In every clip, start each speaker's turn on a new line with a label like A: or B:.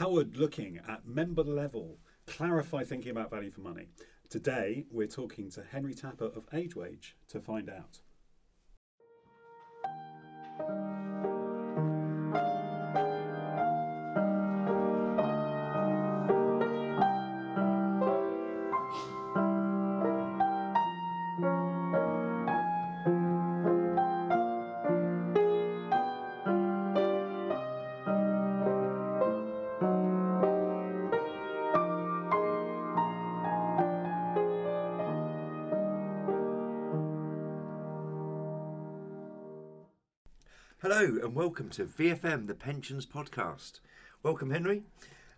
A: Howard looking at member level, clarify thinking about value for money. Today, we're talking to Henry Tapper of AgeWage to find out.
B: And welcome to VFM, the Pensions Podcast. Welcome, Henry.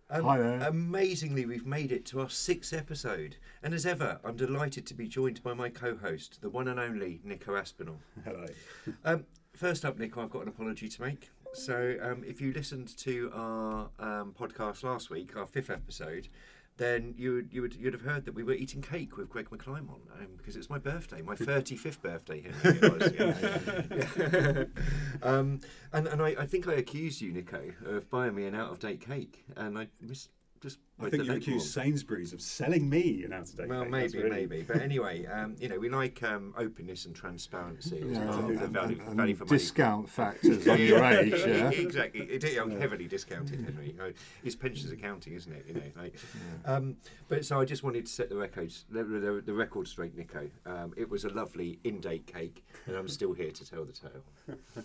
B: Um,
C: Hi there.
B: Amazingly, we've made it to our sixth episode, and as ever, I'm delighted to be joined by my co-host, the one and only Nico Aspinall.
A: Hello.
B: Um, first up, Nico, I've got an apology to make. So, um, if you listened to our um, podcast last week, our fifth episode, then you would, you would you'd have heard that we were eating cake with Greg McClymont um, because it's my birthday, my thirty fifth birthday. Henry, it yeah. Yeah. um, and and I, I think I accused you, Nico, of buying me an out of date cake, and I mis- just
A: I think you
B: label
A: accused. Sainsbury's of selling me an out of date.
B: Well, maybe, maybe, but anyway, um, you know, we like um, openness and transparency
C: Yeah,
B: of
C: and,
B: value,
C: and- and
B: value for money.
C: discount factors on your age, yeah.
B: exactly. It, it, heavily discounted, Henry. It's pensions accounting, isn't it? You know. Like, um, but so I just wanted to set the records, the, the, the record straight, Nico. Um, it was a lovely in-date cake, and I'm still here to tell the tale.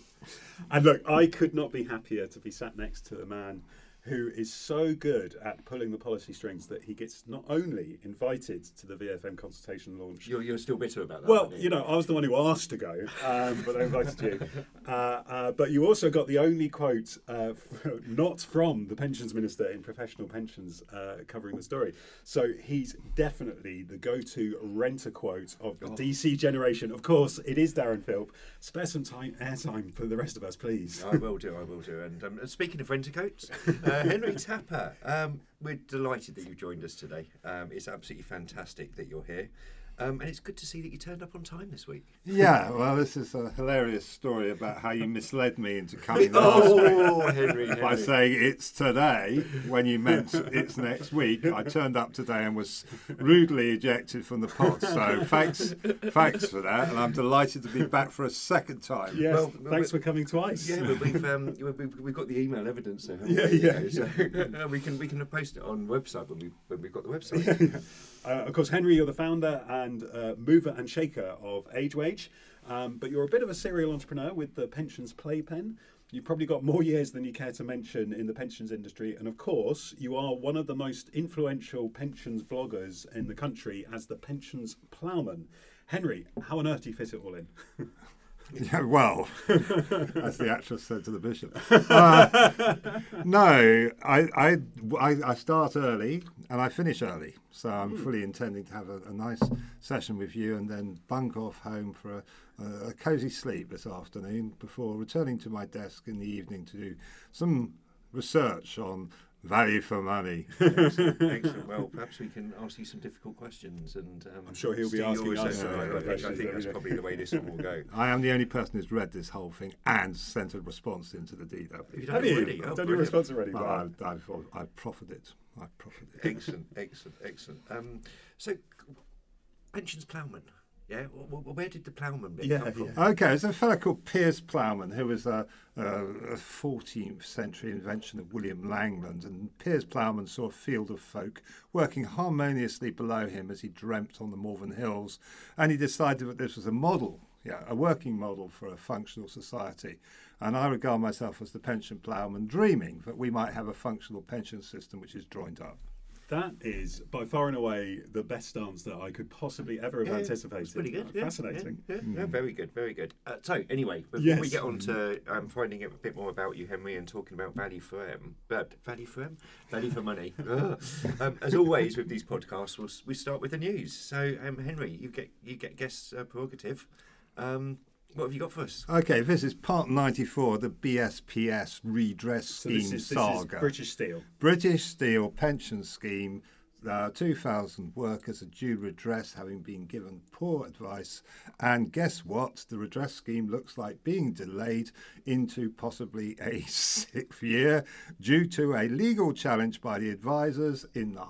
A: And look, I could not be happier to be sat next to a man who is so good at pulling the policy strings that he gets not only invited to the VFM consultation launch.
B: You're, you're still bitter about that.
A: Well,
B: aren't
A: you know, I was the one who asked to go, um, but they invited you. Uh, uh, but you also got the only quote, uh, not from the pensions minister in professional pensions, uh, covering the story. So he's definitely the go-to renter quote of the DC generation. Of course, it is Darren Philp. Spare some time, airtime for the rest of us, please.
B: I will do. I will do. And um, speaking of renter coats, Henry Tapper, um, we're delighted that you've joined us today. Um, it's absolutely fantastic that you're here, um, and it's good to see that you turned up on time this week.
C: Yeah, well, this is a hilarious story about how you misled me into coming last week
B: Oh, Henry,
C: by
B: Henry.
C: saying it's today when you meant it's next week. I turned up today and was rudely ejected from the pod. So thanks, thanks for that, and I'm delighted to be back for a second time.
A: Yes,
B: Well,
A: thanks for coming twice.
B: Yeah, but we've, um, we've we've got the email evidence there.
A: Yeah,
B: we?
A: yeah,
B: You know, So, uh, we can we can post it on website when we when we've got the website.
A: Uh, of course, Henry, you're the founder and uh, mover and shaker of AgeWage, um, but you're a bit of a serial entrepreneur with the Pensions Playpen. You've probably got more years than you care to mention in the pensions industry, and of course, you are one of the most influential pensions bloggers in the country as the Pensions Ploughman. Henry, how on earth do you fit it all in?
C: Yeah, well, as the actress said to the bishop. Uh, no, I, I, I, start early and I finish early. So I'm fully intending to have a, a nice session with you and then bunk off home for a, a, a cosy sleep this afternoon before returning to my desk in the evening to do some research on value for money.
B: Excellent, excellent. Well, perhaps we can ask you some difficult questions, and um,
A: I'm sure he'll be asking
B: your
A: us
B: research.
C: some
B: I think- I think that's probably the way this one will go.
C: I am the only person who's read this whole thing and sent a response into the
B: You've
C: DW.
B: done
A: Have you?
B: already? Oh,
A: Done your response already?
C: Well,
A: Wow.
C: I've, I've, I've profited. I've profited.
B: Excellent, excellent, excellent. Um, so, pensions ploughman. Yeah, wh- where did the ploughman bit
A: Yeah,
B: come from?
A: yeah.
C: Okay, there's a fellow called Piers Plowman who was a, a, a 14th century invention of William Langland. And Piers Plowman saw a field of folk working harmoniously below him as he dreamt on the Malvern Hills. And he decided that this was a model, yeah, a working model for a functional society. And I regard myself as the pension ploughman, dreaming that we might have a functional pension system which is joined up.
A: That is by far and away the best answer I could possibly ever have
B: Yeah,
A: anticipated.
B: That's pretty good. yeah,
A: Fascinating.
B: Yeah, yeah, yeah, very good, very good. Uh, so, anyway, before
A: Yes.
B: we get on to um, finding out a bit more about you, Henry, and talking about value for M, but value for M, value for money. Um, as always with these podcasts, we'll, we start with the news. So, um, Henry, you get you get guest uh, prerogative. Um, what have you got for us?
C: Okay, this is part 94 of the BSPS redress
A: So
C: scheme
A: this is, this is
C: saga.
A: British Steel.
C: British Steel Pension Scheme uh, 2,000 workers are due redress having been given poor advice. And guess what? The redress scheme looks like being delayed into possibly a sixth year due to a legal challenge by the advisors in the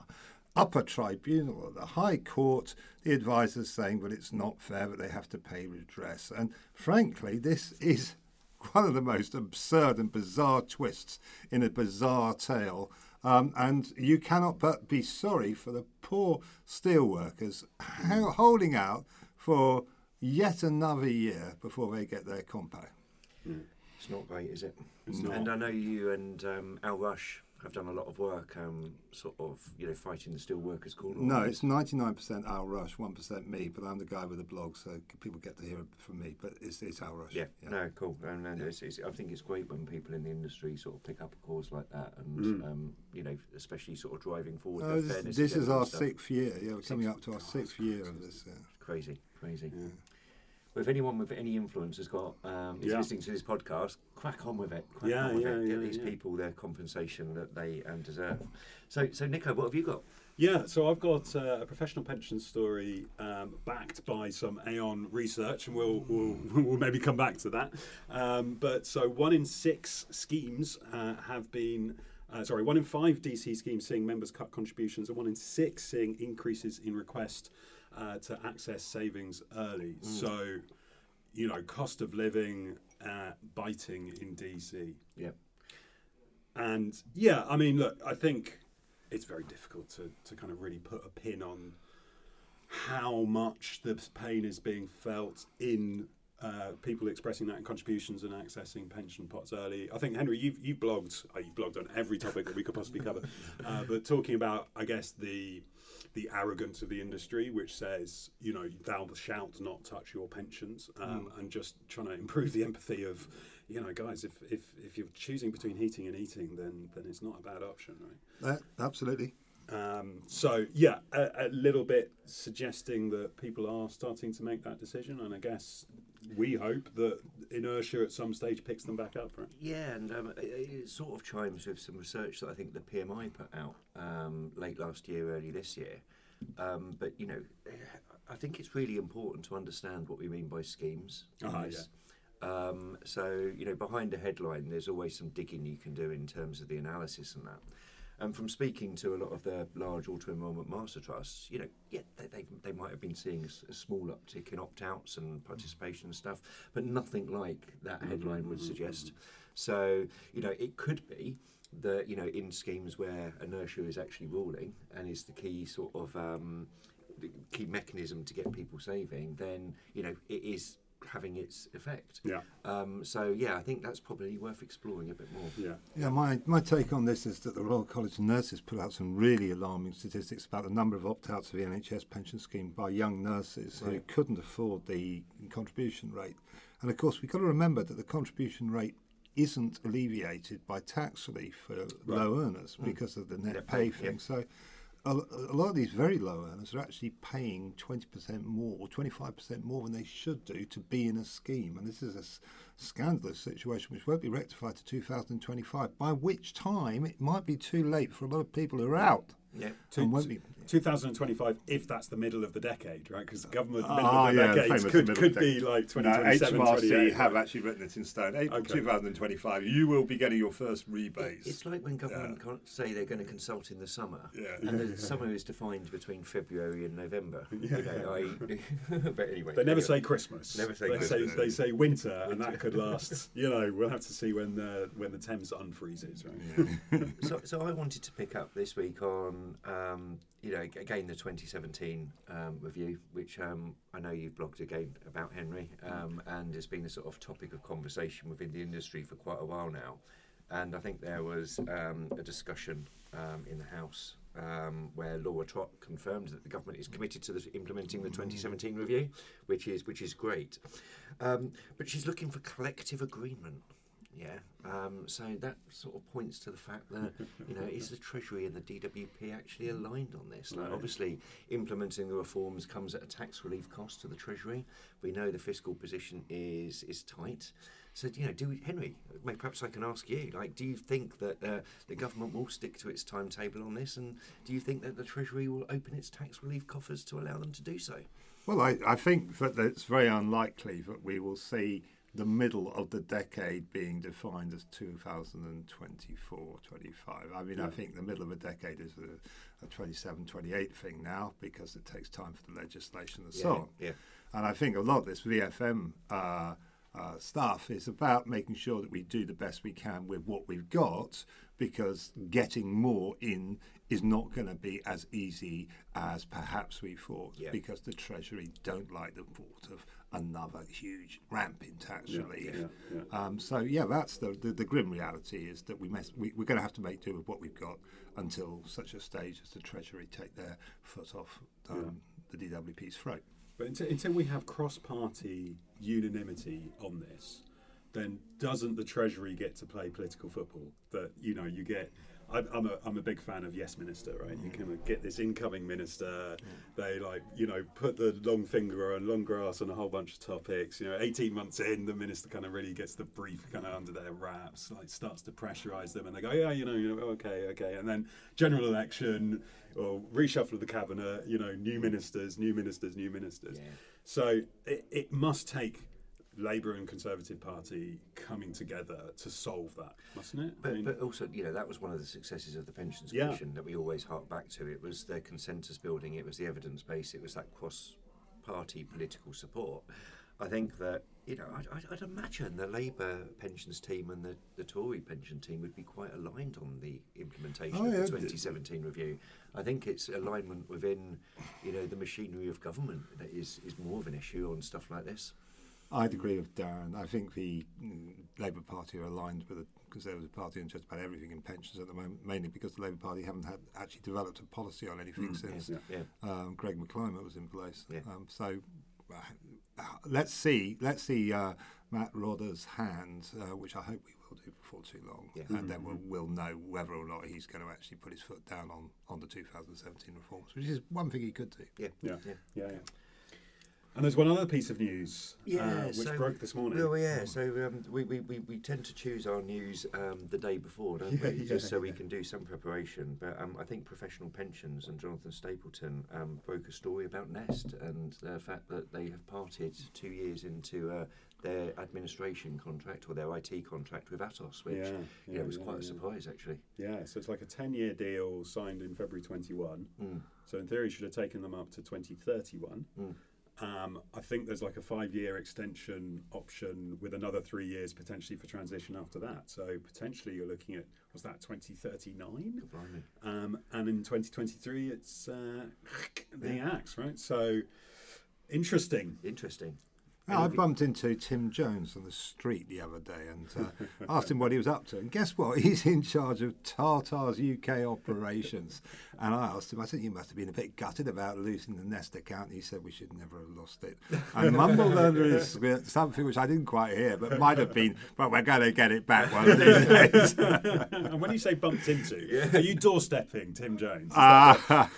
C: upper tribunal or the High Court. The advisors saying that it's not fair that they have to pay redress. And frankly, this is one of the most absurd and bizarre twists in a bizarre tale um, and you cannot but be sorry for the poor steelworkers holding out for yet another year before they get their compo.
B: It's not great, is it?
A: It's
B: And
A: not.
B: I know you and um, Al Rush have done a lot of work, um, sort of, you know, fighting the steel workers' call.
C: No, it's 99% Al Rush, 1% me, but I'm the guy with the blog, so people get to hear it from me. But it's, it's Al Rush.
B: Yeah, no, cool. And, and it's, it's, I think it's great when people in the industry sort of pick up a cause like that, and um, you know, especially sort of driving forward.
C: Oh,
B: the
C: this
B: fairness
C: this is our
B: stuff.
C: sixth year. Yeah, we're coming up to our
B: God,
C: sixth year of this. Yeah.
B: Crazy, crazy. Well, if anyone with any influence has got um, is
A: Yeah.
B: listening to this podcast, crack on with it. Crack
A: Yeah,
B: on with
A: yeah,
B: it. Get these people their compensation that they um, deserve. So, so Nico, what have you got?
A: Yeah, so I've got uh, a professional pension story um, backed by some Aon research, and we'll, we'll, we'll maybe come back to that. Um, but so one in six schemes uh, have been, uh, sorry, one in five DC schemes seeing members cut contributions, and one in six seeing increases in request uh, to access savings early. So, you know, cost of living uh, biting in DC.
B: Yeah.
A: And yeah, I mean, look, I think it's very difficult to, to kind of really put a pin on how much the pain is being felt in uh, people expressing that in contributions and accessing pension pots early. I think Henry, you've you've blogged, uh, you've blogged on every topic that we could possibly cover, uh, but talking about, I guess the the arrogance of the industry, which says, you know, thou shalt not touch your pensions, um, and just trying to improve the empathy of, you know, guys, if, if, if you're choosing between heating and eating, then then it's not a bad option, right?
C: Uh, absolutely.
A: Um, so yeah, a, a little bit suggesting that people are starting to make that decision, and I guess we hope that inertia at some stage picks them back up. Right?
B: Yeah, and um, it, it sort of chimes with some research that I think the PMI put out um, late last year, early this year. Um, but you know, I think it's really important to understand what we mean by schemes. in
A: Ah,
B: this. Um, so you know, behind a headline, there's always some digging you can do in terms of the analysis and that. And from speaking to a lot of the large auto enrolment master trusts, you know, yeah, they, they, they might have been seeing a small uptick in opt outs and participation and stuff, but nothing like that headline would suggest. So, you know, it could be that, you know, in schemes where inertia is actually ruling and is the key sort of um, key mechanism to get people saving, then, you know, it is having its effect.
A: Yeah,
B: Um, so, yeah, I think that's probably worth exploring a bit more.
A: yeah,
C: Yeah, my, my take on this is that the Royal College of Nurses put out some really alarming statistics about the number of opt outs of the NHS pension scheme by young nurses who couldn't afford the contribution rate. And of course, we've got to remember that the contribution rate isn't alleviated by tax relief for low earners because of the net
B: Net
C: pay
B: pay, yeah.
C: thing. So a, lot of these very low earners are actually paying 20% more or 25% more than they should do to be in a scheme. And this is a s- scandalous situation which won't be rectified to 2025, by which time it might be too late for a lot of people who are out.
B: Yeah.
C: and won't be,
A: 2025, if that's the middle of the decade, right? Because the government middle
C: Ah,
A: of the
C: yeah, the
A: decades could,
C: middle
A: could
C: of the
A: be like 2027,
C: no, HMRC have
A: right?
C: actually written it in stone. April
A: Okay.
C: 2025, you will be getting your first rebates.
B: It's like when government can't say they're going to consult in the summer,
C: Yeah.
B: and the summer is defined between February and November. You know, I, but anyway,
A: They never
B: anyway.
A: say Christmas.
B: Never say
A: they
B: Christmas.
A: Say, they say winter, and that could last. You know, we'll have to see when the when the Thames unfreezes, right?
B: so, so I wanted to pick up this week on, um, you know, again the 2017 um, review, which um, I know you've blogged again about Henry, um, and has been a sort of topic of conversation within the industry for quite a while now. And I think there was um, a discussion um, in the House where Laura Trott confirmed that the government is committed to the, implementing the 2017 review, which is which is great. But she's looking for collective agreement. Yeah, um, so that sort of points to the fact that you know is the Treasury and the DWP actually aligned on this? Like,
A: Right.
B: obviously, implementing the reforms comes at a tax relief cost to the Treasury. We know the fiscal position is is tight, said, you know, do we, Henry, perhaps I can ask you, like, do you think that uh, the government will stick to its timetable on this, and do you think that the Treasury will open its tax relief coffers to allow them to do so?
C: Well, I, I think that it's very unlikely that we will see the middle of the decade being defined as 2024, 25. I mean, I think the middle of a decade is a, a 27, 28 thing now because it takes time for the legislation and so
B: Yeah,
C: on.
B: yeah.
C: And I think a lot of this VFM uh, uh, stuff is about making sure that we do the best we can with what we've got because getting more in is not going to be as easy as perhaps we thought
B: Yeah.
C: because the Treasury don't like the thought of another huge ramp in tax
A: Yeah,
C: relief.
A: yeah, yeah.
C: Um, so yeah, that's the, the the grim reality is that we mess, we, we're going to have to make do with what we've got until such a stage as the Treasury take their foot off um, the DWP's throat.
A: But until, until we have cross-party unanimity on this, then doesn't the Treasury get to play political football? That you know, you get. I'm, I'm a I'm a big fan of Yes Minister, right? You kind of get this incoming minister. They like you know put the long finger on long grass on a whole bunch of topics. You know, 18 months in, the minister kind of really gets the brief kind of under their wraps, like starts to pressurise them, and they go, yeah, you know, you know, okay, okay, and then general election or reshuffle of the cabinet. You know, new ministers, new ministers, new ministers.
B: Yeah.
A: So it, it must take Labour and Conservative Party coming together to solve that, mustn't it? I
B: But,
A: mean,
B: but also, you know, that was one of the successes of the Pensions
A: Yeah.
B: Commission that we always hark back to. It was their consensus building, it was the evidence base, it was that cross party political support. I think that, you know, I'd, I'd, I'd imagine the Labour pensions team and the, the Tory pension team would be quite aligned on the implementation
C: Oh,
B: of
C: yeah.
B: the 2017 review. I think it's alignment within, you know, the machinery of government that is, is more of an issue on stuff like this.
C: I'd agree with Darren. I think the mm, Labour Party are aligned with the Conservative Party on just about everything in pensions at the moment, mainly because the Labour Party haven't had actually developed a policy on anything since
A: yeah.
B: Yeah.
C: um, Greg McClymont was in place.
B: Yeah.
C: Um, so uh, let's see, let's see uh, Matt Rodda's hand, uh, which I hope we will do before too long,
B: Yeah.
C: and then we'll, we'll know whether or not he's going to actually put his foot down on, on the 2017 reforms, which is one thing he could do.
B: Yeah.
A: yeah,
B: yeah.
A: yeah, yeah. And there's one other piece of news
B: Yeah,
A: uh, which
B: so-
A: broke this morning.
B: Well, yeah. So um, we, we, we, we tend to choose our news um, the day before, don't
A: Yeah,
B: we?
A: yeah,
B: Just so we can do some preparation. But um, I think Professional Pensions and Jonathan Stapleton um, broke a story about Nest and the fact that they have parted two years into uh, their administration contract or their IT contract with Atos, which
A: Yeah, yeah,
B: was
A: yeah,
B: quite a surprise actually.
A: Yeah, so it's like a 10 year deal signed in February 21.
B: Mm.
A: So in theory, should have taken them up to 2031.
B: Mm.
A: Um, I think there's like a five year extension option with another three years potentially for transition after that. So potentially you're looking at, was that 2039? Um, and in 2023, it's uh, the axe, right? So interesting.
B: Interesting.
C: I bumped into Tim Jones on the street the other day and uh, asked him what he was up to. And guess what? He's in charge of Tata's UK operations. And I asked him, I said, You must have been a bit gutted about losing the Nest account. He said, We should never have lost it. And mumbled under his breath something which I didn't quite hear, but might have been, But we're going to get it back one of these days.
A: and when you say bumped into, are you doorstepping Tim Jones?
C: Ah,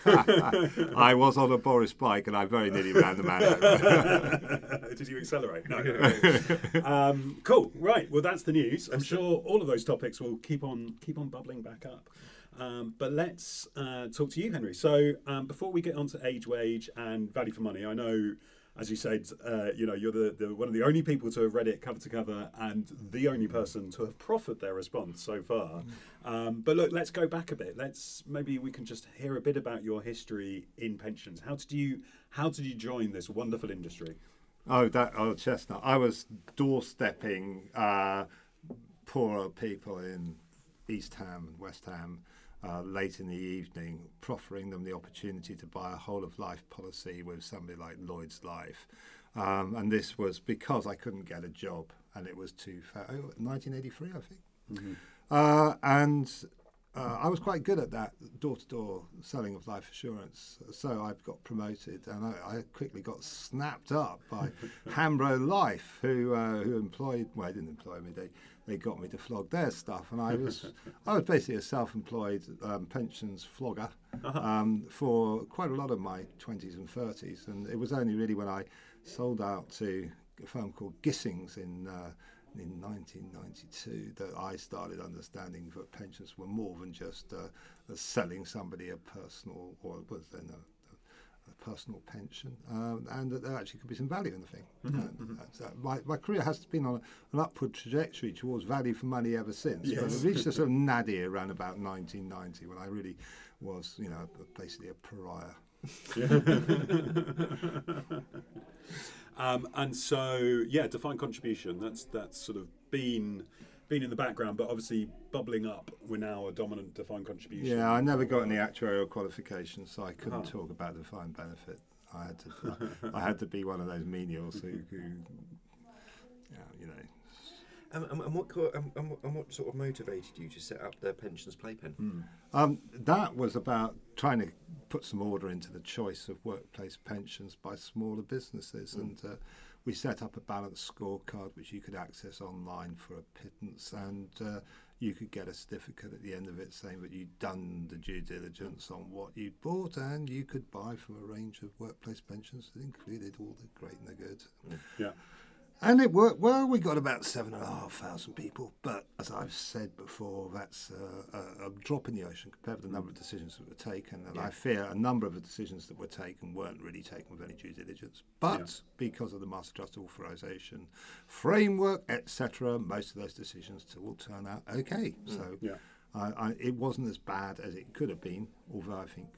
C: I was on a Boris bike and I very nearly ran the man over.
A: Did you accelerate? No. no. um, cool. Right. Well, that's the news. I'm sure all of those topics will keep on keep on bubbling back up. Um, but let's uh, talk to you, Henry. So um, before we get on to AgeWage and value for money, I know, as you said, uh, you know you're the, the one of the only people to have read it cover to cover and the only person to have proffered their response so far. Um, but look, let's go back a bit. Let's maybe we can just hear a bit about your history in pensions. How did you how did you join this wonderful industry?
C: Oh, that old chestnut. I was doorstepping uh, poorer people in East Ham and West Ham uh, late in the evening, proffering them the opportunity to buy a whole of life policy with somebody like Lloyd's Life. Um, and this was because I couldn't get a job, and it was two, oh, 1983, I think. Uh, and uh, I was quite good at that door-to-door selling of life assurance. So I got promoted, and I, I quickly got snapped up by Hambro Life, who uh, who employed. Well, they didn't employ me. They they got me to flog their stuff, and I was I was basically a self-employed um, pensions flogger um, for quite a lot of my twenties and thirties. And it was only really when I sold out to a firm called Gissings in. Uh, in 1992 that I started understanding that pensions were more than just uh, selling somebody a personal, or was then a, a personal pension, um, and that there actually could be some value in the thing. And, uh, so my, my career has been on an upward trajectory towards value for money ever since. But
A: Yes.
C: it reached a sort of nadir around about 1990 when I really was, you know, basically a pariah.
A: Um, and so, yeah, defined contribution. That's that's sort of been been in the background, but obviously bubbling up. We're now a dominant defined contribution.
C: Yeah, I never got any actuarial qualifications, so I couldn't
A: Uh-huh.
C: talk about defined benefit. I had to, I, had to be one of those menials who, who you know.
B: Um, and, and what co- um, and, and what sort of motivated you to set up the pensions playpen?
C: Um, that was about trying to put some order into the choice of workplace pensions by smaller businesses, and uh, we set up a balanced scorecard which you could access online for a pittance, and uh, you could get a certificate at the end of it saying that you'd done the due diligence on what you'd bought, and you could buy from a range of workplace pensions that included all the great and the good.
A: Yeah.
C: And it worked well. We got about seven and a half thousand people, but as I've said before, that's uh, a, a drop in the ocean compared with the number of decisions that were taken. And I fear a number of the decisions that were taken weren't really taken with any due diligence. But
A: Yeah.
C: because of the master trust authorization framework, etc., most of those decisions will turn out okay. So
A: Yeah.
C: I, I, it wasn't as bad as it could have been, although I think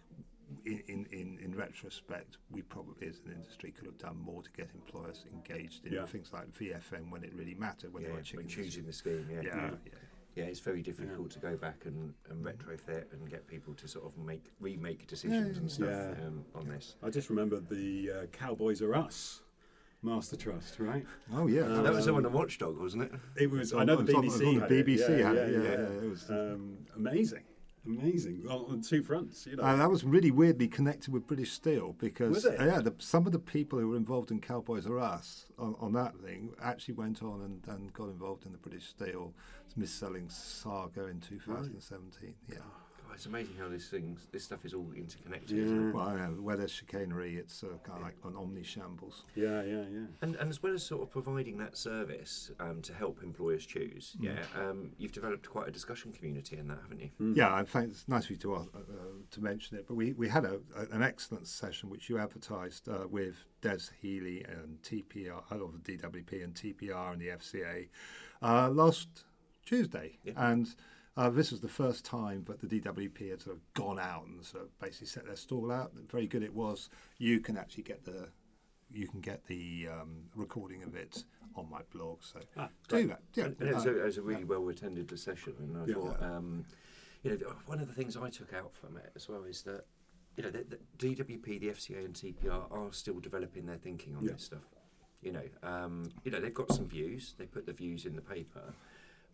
C: in, in, in, in retrospect, we probably as an industry could have done more to get employers engaged in
A: Yeah.
C: things like VFM when it really mattered, when
B: Yeah,
C: they were
B: when
C: choosing.
B: choosing the scheme, yeah.
C: yeah, yeah.
B: Yeah, it's very difficult to go back and, and retrofit and get people to sort of make remake decisions and stuff
A: Yeah.
B: um, on this.
A: I just remember the uh, Cowboys Are Us Master Trust, right?
C: Oh yeah,
A: Um,
B: that was on the on Watchdog, wasn't it?
A: It was. I know the
C: it was on- it
A: BBC.
C: the. BBC had it, yeah,
A: yeah.
C: yeah, it was-
A: um, amazing, amazing on, on two fronts. You know.
C: Uh, that was really weirdly connected with British Steel because uh, yeah, the, some of the people who were involved in Cowboys Are Us on, on that thing actually went on and, and got involved in the British Steel mis-selling saga in 2017. Yeah.
B: God, it's amazing how this things, this stuff is all interconnected.
A: Yeah.
C: Well, I know, where there's chicanery, it's uh, kind of like an omni shambles.
A: yeah, yeah, yeah.
B: And, and as well as sort of providing that service um, to help employers choose,
C: Mm.
B: yeah, um, you've developed quite a discussion community in that, haven't you?
C: Yeah, in fact, it's nice of you to, uh, uh, to mention it, but we, we had a, a, an excellent session which you advertised uh, with Des Healy and TPR, of the DWP and TPR and the FCA uh, last Tuesday.
B: Yeah.
C: And uh, this was the first time that the DWP had sort of gone out and sort of basically set their stall out. Very good it was. You can actually get the you can get the um, recording of it on my blog. So
A: Ah,
C: do that. Yeah,
B: And, and it, was a, it was a really well attended session, and I
A: Yeah.
B: thought, um, you know, one of the things I took out from it as well is that, you know, the, the DWP, the FCA, and TPR are still developing their thinking on
A: Yeah.
B: this stuff. You know, um, you know, they've got some views. They put the views in the paper,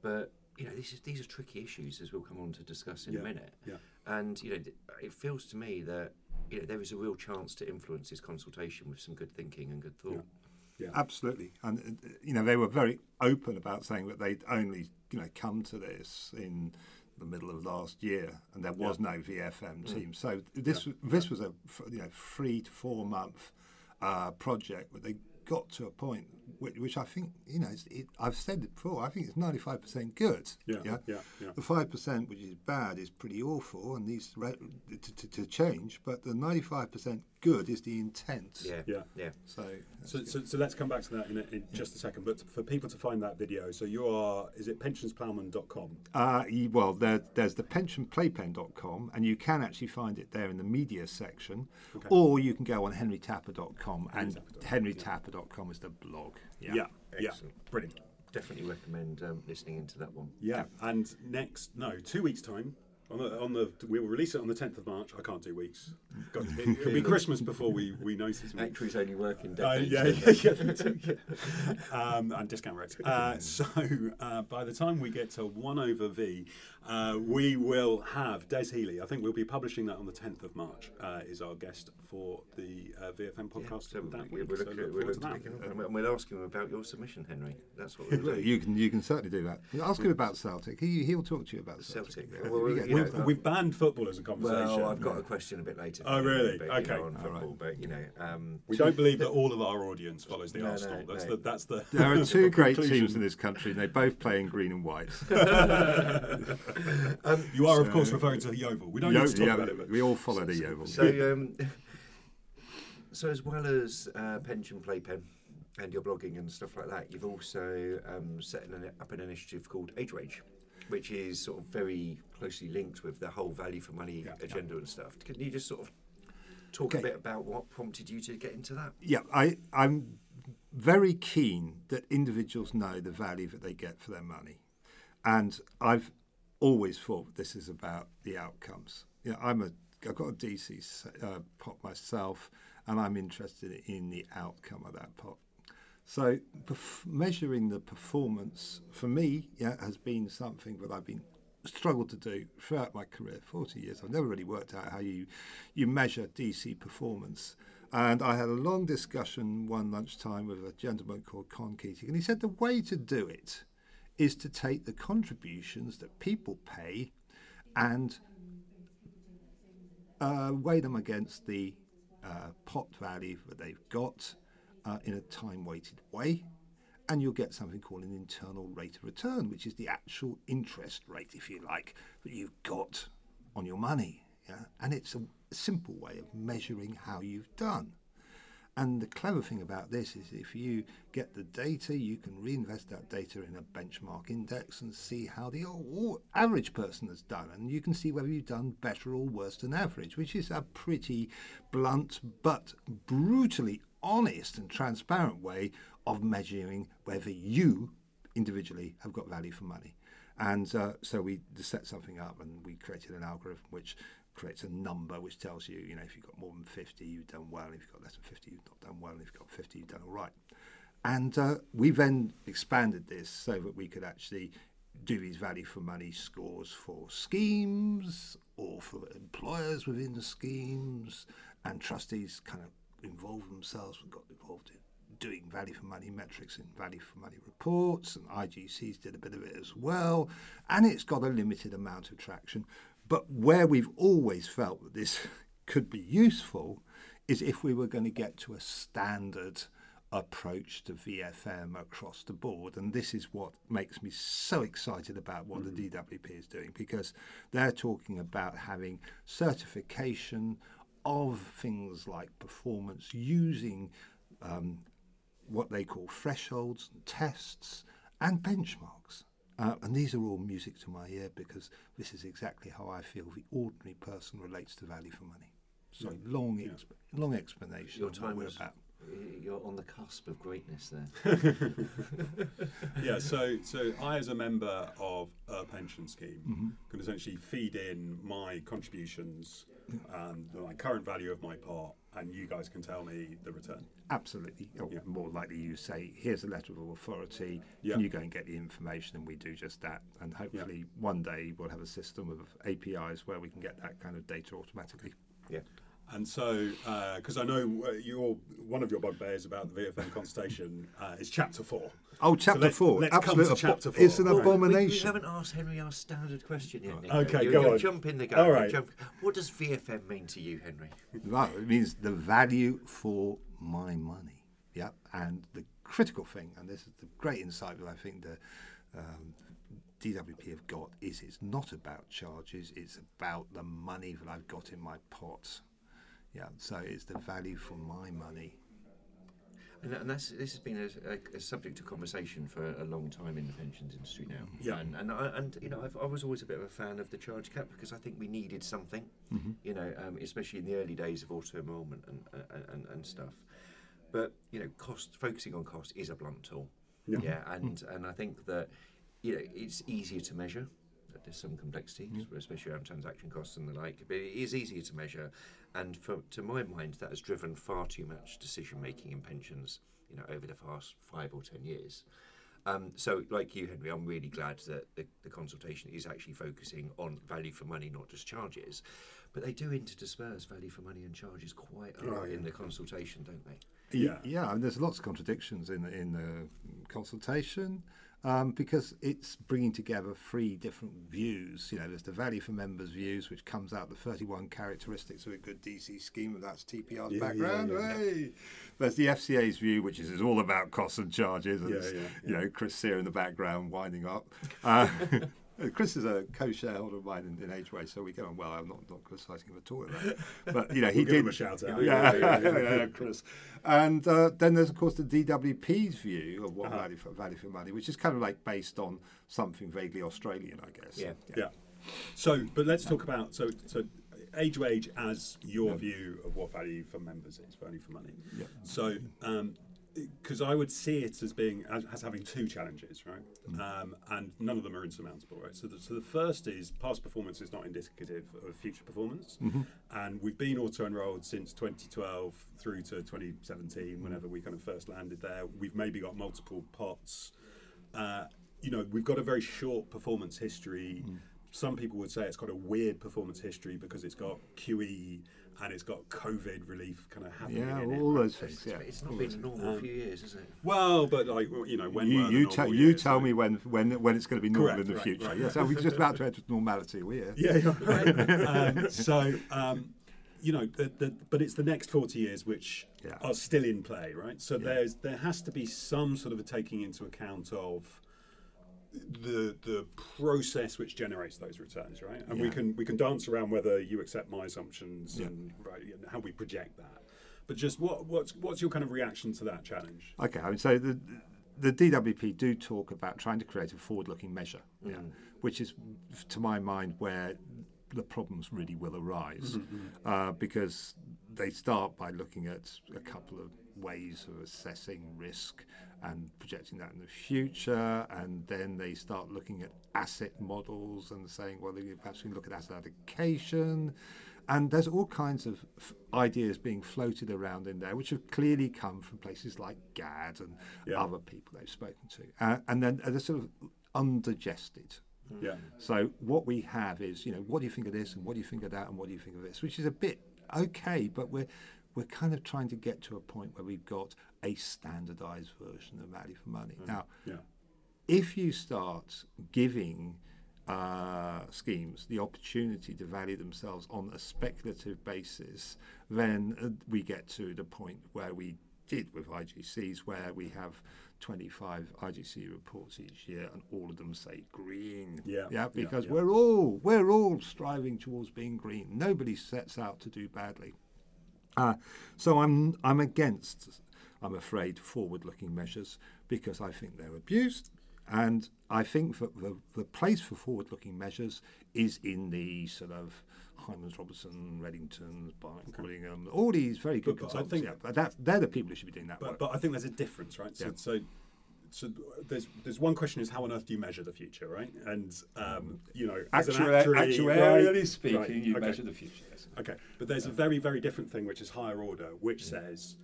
B: but you know, this is these are tricky issues as we'll come on to discuss in
A: Yeah.
B: a minute.
A: Yeah.
B: And you know, th- it feels to me that you know there is a real chance to influence this consultation with some good thinking and good thought.
A: Yeah.
C: Absolutely, and uh, you know they were very open about saying that they'd only you know come to this in the middle of last year, and there was no VFM team. So this this was a you know three to four month uh, project, but they got to a point which, which I think you know it's, it, I've said it before. I think it's ninety five percent good.
A: Yeah, yeah, yeah.
C: The five percent, which is bad, is pretty awful and needs to, re- to, to, to change. But the ninety-five percent good is the intent.
B: Yeah,
A: Yeah.
B: yeah.
C: So,
A: So, so, so let's come back to that in, a, in just a second. But for people to find that video, so you are, is it pensionsploughman.com?
C: Uh, y- well, there, there's the pensionplaypen.com, and you can actually find it there in the media section,
A: Okay.
C: or you can go on henrytapper.com, and
A: henrytapper.com,
C: henrytapper.com is the blog.
A: Yeah, yeah,
B: Excellent.
A: brilliant.
B: Definitely recommend um, listening into that one.
A: Yeah, and next, no, two weeks' time. On the, on the, we will release it on the 10th of March. I can't do weeks. God, it, it'll be Christmas before we, we notice.
B: Actuaries only work in
A: Uh,
B: decades.
A: yeah, yeah, yeah, um, and discount rates. Uh, so uh, by the time we get to one over V, uh, we will have Des Healy. I think we'll be publishing that on the 10th of March. Uh, is our guest for the uh, VFM podcast
B: So
A: that
B: we-
A: week.
B: we're
A: So
B: looking,
A: look
B: we're
A: forward to
B: looking to
A: that.
B: pick it up. And we'll ask him about your submission, Henry. That's what we'll do.
C: You can you can certainly do that. Ask him about Celtic. He he'll talk to you about Celtic.
B: Celtic.
C: Yeah.
B: Well,
C: You get-
B: you
A: We've,
B: know,
A: we've banned football as a conversation.
B: Well, I've got a question a bit later.
A: Oh,
B: for you,
A: really?
B: but, you
A: Okay.
B: know, on football,
C: right.
B: but you know, um,
A: we don't believe that all of our audience follows the
B: No, no,
A: Arsenal. that's
B: no.
A: the that's the.
C: There are two great
A: conclusion.
C: teams in this country, and they both play in green and white.
A: You are, of course, referring to the Yeovil. We don't
C: Yo-
A: need to talk
C: yeah,
A: about it. But
C: we all follow the Yeovil.
B: So, um, so as well as uh, Pension Playpen and your blogging and stuff like that, you've also um, set an, up an initiative called AgeWage, which is sort of very closely linked with the whole value for money
A: Yeah.
B: agenda and stuff. Can you just sort of talk a bit about what prompted you to get into that?
C: Yeah, I, I'm very keen that individuals know the value that they get for their money. And I've always thought this is about the outcomes. You know, I'm a, I've got a DC uh, pot myself, and I'm interested in the outcome of that pot. So perf- measuring the performance for me, yeah, has been something that I've been struggled to do throughout my career, 40 years. I've never really worked out how you you measure DC performance. And I had a long discussion one lunchtime with a gentleman called Con Keating, and he said the way to do it is to take the contributions that people pay and uh, weigh them against the uh, pot value that they've got uh, in a time weighted way. And you'll get something called an internal rate of return, which is the actual interest rate, if you like, that you've got on your money. Yeah? And it's a simple way of measuring how you've done. And the clever thing about this is if you get the data, you can reinvest that data in a benchmark index and see how the average person has done. And you can see whether you've done better or worse than average, which is a pretty blunt but brutally honest and transparent way of measuring whether you individually have got value for money. And uh, so we set something up and we created an algorithm which creates a number which tells you, you know, if you've got more than 50, you've done well. If you've got less than 50, you've not done well. If you've got 50, you've done all right. And uh, we then expanded this so that we could actually do these value for money scores for schemes or for employers within the schemes. And trustees kind of involved themselves and got involved in doing value for money metrics and value for money reports, and IGCs did a bit of it as well. And it's got a limited amount of traction. But where we've always felt that this could be useful is if we were going to get to a standard approach to VFM across the board. And this is what makes me so excited about what the DWP is doing because they're talking about having certification of things like performance using um, what they call thresholds and tests and benchmarks. Uh, and these are all music to my ear because this is exactly how I feel the ordinary person relates to value for money. So long,
A: Yeah.
C: exp- long explanation
B: Your time
C: we're
B: was-
C: about.
B: You're on the cusp of greatness there.
A: yeah, so so I, as a member of a pension scheme,
C: Mm-hmm.
A: can essentially feed in my contributions and my current value of my pot, and you guys can tell me the return.
C: Absolutely. Or
A: Yeah.
C: more likely, you say, here's a letter of authority.
A: Yeah.
C: Can you go and get the information? And we do just that. And hopefully, one day we'll have a system of APIs where we can get that kind of data automatically.
B: Yeah.
A: And so, because I know uh, your one of your bugbears about the VFM consultation uh, is chapter four.
C: Oh, chapter
A: let-
C: four.
A: let's come to
C: abo-
A: chapter four.
C: It's an
A: abomination.
B: We- We, haven't asked Henry our standard question yet. Nico.
A: Okay,
B: you're,
A: go
B: you're
A: on.
B: jumping the gun.
A: All
B: jump- What does VFM mean to you, Henry?
C: Right, it means the value for my money. Yep. And the critical thing, and this is the great insight that I think the um, DWP have got, is it's not about charges, it's about the money that I've got in my pot. Yeah, so it's the value for my money.
B: And, and that's this has been a, a, a subject of conversation for a long time in the pensions industry now.
A: Yeah.
B: And and, I, and you know I've, I was always a bit of a fan of the charge cap because I think we needed something. You know, um, especially in the early days of auto enrolment and, and, and and stuff. But you know, cost focusing on cost is a blunt tool.
A: Yeah.
B: and and I think that you know it's easier to measure. That There's some complexity, especially around transaction costs and the like, but it is easier to measure. And for, to my mind, that has driven far too much decision making in pensions, you know, over the past five or ten years. Um, so, like you, Henry, I'm really glad that the, the consultation is actually focusing on value for money, not just charges. But they do interdisperse value for money and charges quite a lot
A: Oh, yeah.
B: in the consultation, don't they?
A: Yeah.
C: yeah. And there's lots of contradictions in the, in the consultation um, because it's bringing together three different views. You know, there's the value for members views, which comes out the 31 characteristics of a good DC scheme, and that's TPR's
A: Yeah,
C: background.
A: yeah, yeah.
C: Hey! There's the FCA's view, which is, is all about costs and charges, and
A: Yeah,
C: it's,
A: yeah,
C: you know Chris Sier in the background winding up. Uh, Chris is a co-shareholder of mine in, in AgeWage, so we get on well. I'm not, not criticising him at all. in that. But you know, he
A: We'll give
C: did
A: him a shout out.
C: yeah,
A: Yeah,
C: yeah,
A: yeah, yeah.
C: Chris. And uh, then there's of course the DWP's view of what
A: Uh-huh.
C: value for value for money, which is kind of like based on something vaguely Australian, I guess.
B: Yeah.
A: Yeah. So, but let's talk about so so AgeWage as your view of what value for members is, value for money.
C: Yeah.
A: So, because I would see it as being as, as having two challenges, right?
C: Mm.
A: Um, and none of them are insurmountable, right? So, the, so the first is past performance is not indicative of future performance,
C: Mm-hmm.
A: and we've been auto enrolled since 2012 through to 2017,
C: Mm.
A: whenever we kind of first landed there. We've maybe got multiple pots. Uh, you know, we've got a very short performance history.
C: Mm.
A: Some people would say it's got a weird performance history because it's got QE and it's got COVID relief kind of happening
C: Yeah,
A: in it.
C: all
A: right?
C: those things. Yeah.
B: It's not been a normal
A: Um,
B: few years, is it?
A: Well, but like you know, when
C: you
A: were the
C: you,
A: normal
C: tell you
A: years,
C: tell
A: right?
C: me when when when it's going to be normal
A: Correct,
C: in the
A: right,
C: future.
A: right.
C: Yes, are we just about to enter normality? We are.
A: Yeah, you're right. um, so, um, you know, the, the, but it's the next 40 years which
C: Yeah.
A: are still in play, right? So there's there has to be some sort of a taking into account of the the process which generates those returns, right? And we can we can dance around whether you accept my assumptions
C: Yeah.
A: and right and how we project that. But just what what's what's your kind of reaction to that challenge?
C: Okay, I mean, so the the DWP do talk about trying to create a forward-looking measure, mm. yeah, which is, to my mind, where the problems really will arise, uh, because they start by looking at a couple of ways of assessing risk and projecting that in the future, and then they start looking at asset models and saying, well, perhaps we can look at asset allocation. And there's all kinds of f- ideas being floated around in there, which have clearly come from places like GAD and
A: Yeah.
C: other people they've spoken to. Uh, and then they're sort of undigested.
A: Yeah.
C: So what we have is, you know, what do you think of this, and what do you think of that, and what do you think of this, which is a bit okay, but we're we're kind of trying to get to a point where we've got a standardized version of value for money. Now,
A: Yeah.
C: if you start giving uh, schemes the opportunity to value themselves on a speculative basis, then uh, we get to the point where we did with IGCs, where we have 25 IGC reports each year, and all of them say green.
A: Yeah,
C: yeah,
A: yeah,
C: because
A: yeah.
C: we're all we're all striving towards being green. Nobody sets out to do badly. Uh, so I'm I'm against, I'm afraid, forward-looking measures because I think they're abused, and I think that the, the place for forward-looking measures is in the sort of Hymans Robertson, Reddingtons, Willingham, all these very good
A: But- but I think-
C: yeah, that, they're the people who should be doing that
A: But,
C: work.
A: but I think there's a difference, right? So,
C: Yeah.
A: so, so there's there's one question is how on earth do you measure the future, right? And um, you know, as an actuary,
C: actuarially
A: right,
C: speaking,
A: right,
C: you
A: okay.
C: measure the future. Yes.
A: Okay, but there's a very very different thing which is higher order, which says.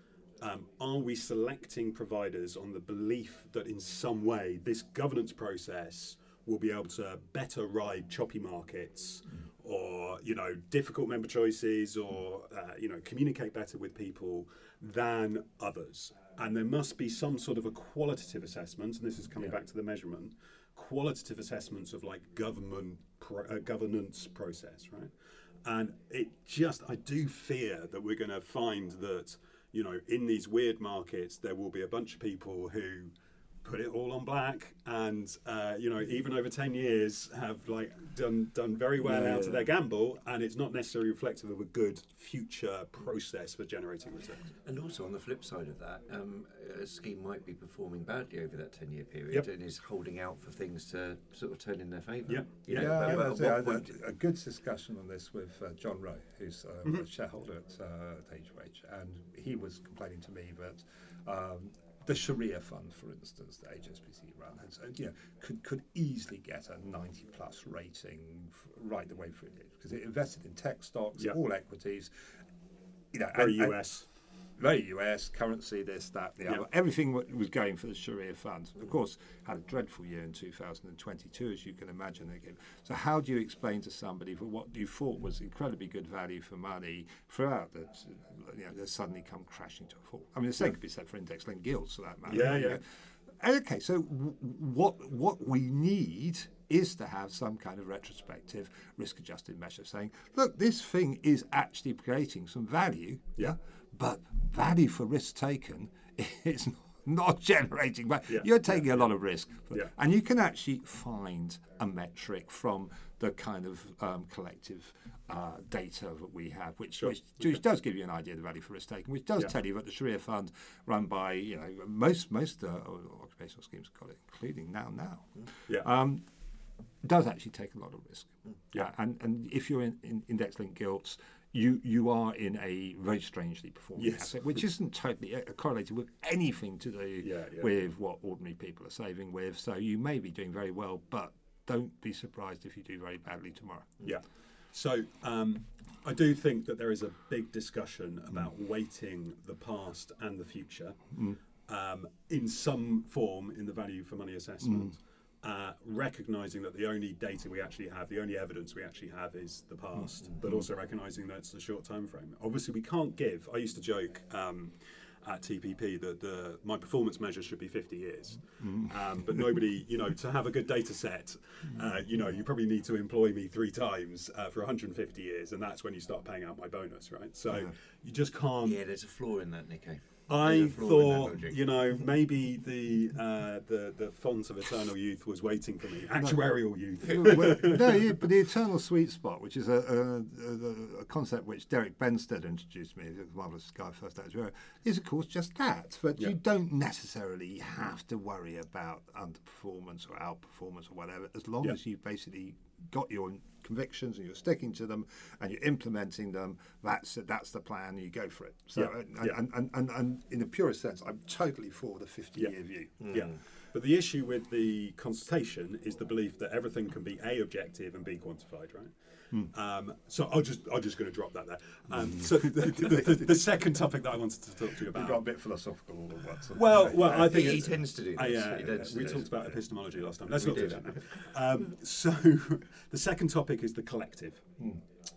A: Um, are we selecting providers on the belief that in some way this governance process will be able to better ride choppy markets or you know difficult member choices or uh, you know communicate better with people than others. And there must be some sort of a qualitative assessment and this is coming back to the measurement qualitative assessments of like government pro- uh, governance process right? And it just i do fear that we're going to find that you know in these weird markets there will be a bunch of people who put it all on black and uh, you know even over 10 years have like done done very well
C: Yeah,
A: out of their gamble and it's not necessarily reflective of a good future process for generating returns
B: And also on the flip side of that, um, a scheme might be performing badly over that ten-year period
A: Yep.
B: and is holding out for things to sort of turn in their favour.
A: Yep.
B: You know,
C: Yeah,
B: but-
C: I
B: but
C: yeah,
B: point-
C: a, a good discussion on this with uh, John Rowe, who's uh,
A: Mm-hmm.
C: a shareholder at, uh, at HOH, and he was complaining to me that um, the Sharia fund, for instance, that HSBC run, has, uh, you know, could could easily get a 90 plus rating right the way through it because it invested in tech stocks,
A: Yeah.
C: all equities. You know,
A: very
C: and-
A: us
C: very US, currency, this, that, the
A: Yeah.
C: other. Everything was going for the Sharia funds. Of course, had a dreadful year in 2022, as you can imagine. Again. So, how do you explain to somebody for what you thought was incredibly good value for money throughout that, you know, they suddenly come crashing to a fall? I mean, the same could be said for index-linked gilts, for that matter.
A: Yeah, yeah.
C: Okay, so w- what what we need is to have some kind of retrospective risk-adjusted measure saying, look, this thing is actually creating some value,
A: Yeah.
C: But value for risk taken is not generating value.
A: Yeah,
C: You're taking a lot of risk,
A: Yeah.
C: and you can actually find a metric from the kind of um, collective uh, data that we have, which,
A: Sure.
C: which, which does give you an idea of the value for risk taken, which does
A: Yeah.
C: tell you that the Sharia fund run by you know most most uh, occupational schemes got it, including now now.
A: Yeah.
C: Um, does actually take a lot of risk.
A: Yeah.
C: Uh, and and if you're in, in index linked gilts, you you are in a very strangely performing
A: Yes.
C: asset, which isn't totally uh, correlated with anything to do
A: Yeah, yeah.
C: with what ordinary people are saving with. So you may be doing very well, but don't be surprised if you do very badly tomorrow.
A: Yeah. So um, I do think that there is a big discussion about weighting the past and the future um, in some form in the value for money assessment. Uh, recognizing that the only data we actually have, the only evidence we actually have is the past, but also recognizing that it's a short time frame. Obviously, we can't give. I used to joke um, at TPP that the my performance measure should be 50 years, um, but nobody, you know, to have a good data set, uh, you know, you probably need to employ me three times uh, for 150 years, and that's when you start paying out my bonus, right? So you just can't.
B: Yeah, there's a flaw in that, Nico.
A: I
B: There's a flaw in that
A: thought, you know, maybe the uh, the the font of eternal youth was waiting for me. Actuarial youth.
C: Well, no, yeah, but the eternal sweet spot, which is a, a, a, a concept which Derek Benstead introduced me, the marvelous guy first actuary, is of course just that. But
A: Yeah.
C: you don't necessarily have to worry about underperformance or outperformance or whatever, as long
A: Yeah.
C: as you've basically got your convictions and you're sticking to them and you're implementing them. That's that's the plan. You go for it. So,
A: Yeah,
C: and,
A: yeah.
C: And, and, and, and in the purest sense, I'm totally for the 50
A: Yeah.
C: year view.
A: Yeah. But the issue with the consultation is the belief that everything can be a objective and b quantified, right? Um, so I'll just I'm just going to drop that there. Um, so the, the, the, the second topic that I wanted to talk to you
C: We
A: about.
C: got a bit philosophical all at once.
A: Well, well, I think
B: he
A: it's-
B: tends to do
A: I,
B: this.
A: uh,
B: He tends to
A: we talked about epistemology last time. Let's
B: We
A: not do that now. Um, so, the second topic is the collective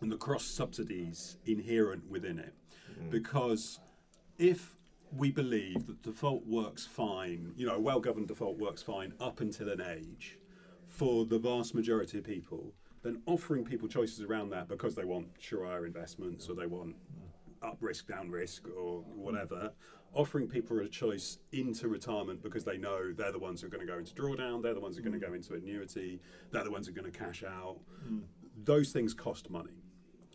A: and the cross subsidies inherent within it, because if we believe that default works fine, you know, a well-governed default works fine up until an age, for the vast majority of people, then offering people choices around that because they want Sharia investments or they want up risk, down risk, or whatever, offering people a choice into retirement because they know they're the ones who are going to go into drawdown, they're the ones who are going to mm. go into annuity, they're the ones who are going to cash out. Mm. Those things cost money.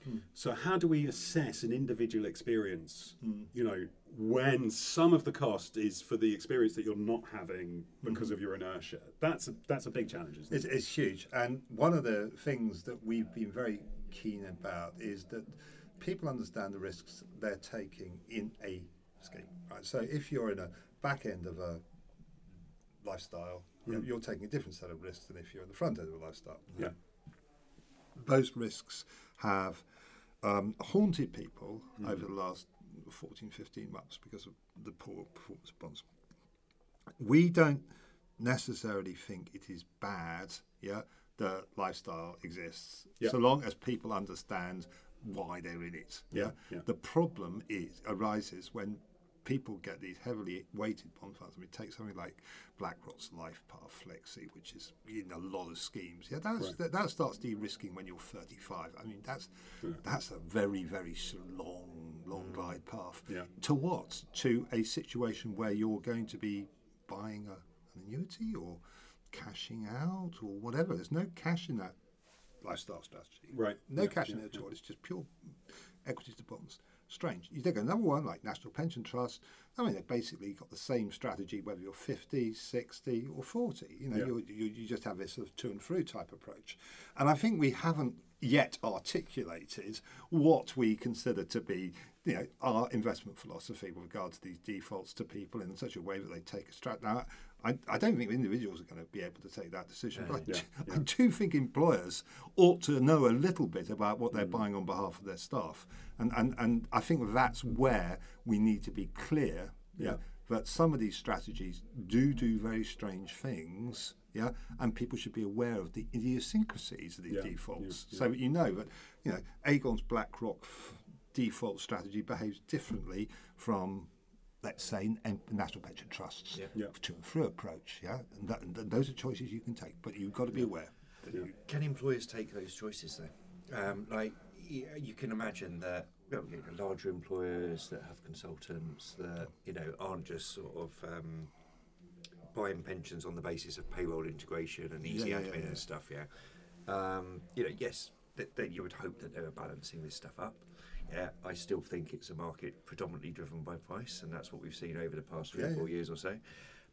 A: Mm. So how do we assess an individual experience? You know, when some of the cost is for the experience that you're not having because of your inertia. That's a, that's a big challenge, isn't it?
C: It's, it's huge. And one of the things that we've been very keen about is that people understand the risks they're taking in a scheme. Right. So if you're in a back end of a lifestyle, you know,
A: Mm.
C: you're taking a different set of risks than if you're at the front end of a lifestyle.
A: Yeah.
C: Those risks have um, haunted people
A: Mm.
C: over the last 14, 15 months because of the poor performance of bonds. We don't necessarily think it is bad, yeah, that lifestyle exists,
A: Yeah.
C: so long as people understand why they're in it.
A: Yeah, yeah.
C: The problem is arises when people get these heavily weighted bond funds. I mean, take something like BlackRock's Life Path Flexi, which is in a lot of schemes. Yeah, that's,
A: Right.
C: that, that starts de-risking when you're 35. I mean, that's that's a very very long long mm. glide path.
A: Yeah.
C: To what? To a situation where you're going to be buying a, an annuity or cashing out or whatever. There's no cash in that lifestyle strategy.
A: Right.
C: No
A: Yeah,
C: cash
A: yeah,
C: in it at all. It's just pure equities to bonds. Strange. You take another one like National Pension Trust. I mean, they've basically got the same strategy whether you're 50, 60, or 40. You know,
A: Yeah.
C: you, you, you just have this sort of to and through type approach. And I think we haven't yet articulated what we consider to be you know, our investment philosophy with regard to these defaults to people in such a way that they take a strat. Now, I, I don't think individuals are going to be able to take that decision. But I,
A: Yeah,
C: do,
A: yeah.
C: I do think employers ought to know a little bit about what they're mm. buying on behalf of their staff. And, and, and I think that's where we need to be clear
A: Yeah.
C: that some of these strategies do do very strange things. Yeah, and people should be aware of the idiosyncrasies of these
A: Yeah,
C: defaults,
A: yeah,
C: so that you know that you know Aegon's BlackRock f- default strategy behaves differently from, let's say, n- national pension trusts
B: Yeah.
A: Yeah.
C: to and through approach. Yeah, and, that, and those are choices you can take, but you've got to be aware. That
A: Yeah.
C: you,
B: Can employers take those choices though? Um, like you can imagine that you know, larger employers that have consultants that you know aren't just sort of um, buying pensions on the basis of payroll integration and easy
C: Yeah, yeah,
B: admin
C: yeah, yeah.
B: and stuff. Yeah, um, you know, yes, that, that you would hope that they were balancing this stuff up. Yeah, I still think it's a market predominantly driven by price, and that's what we've seen over the past three
C: Yeah,
B: or four years or so.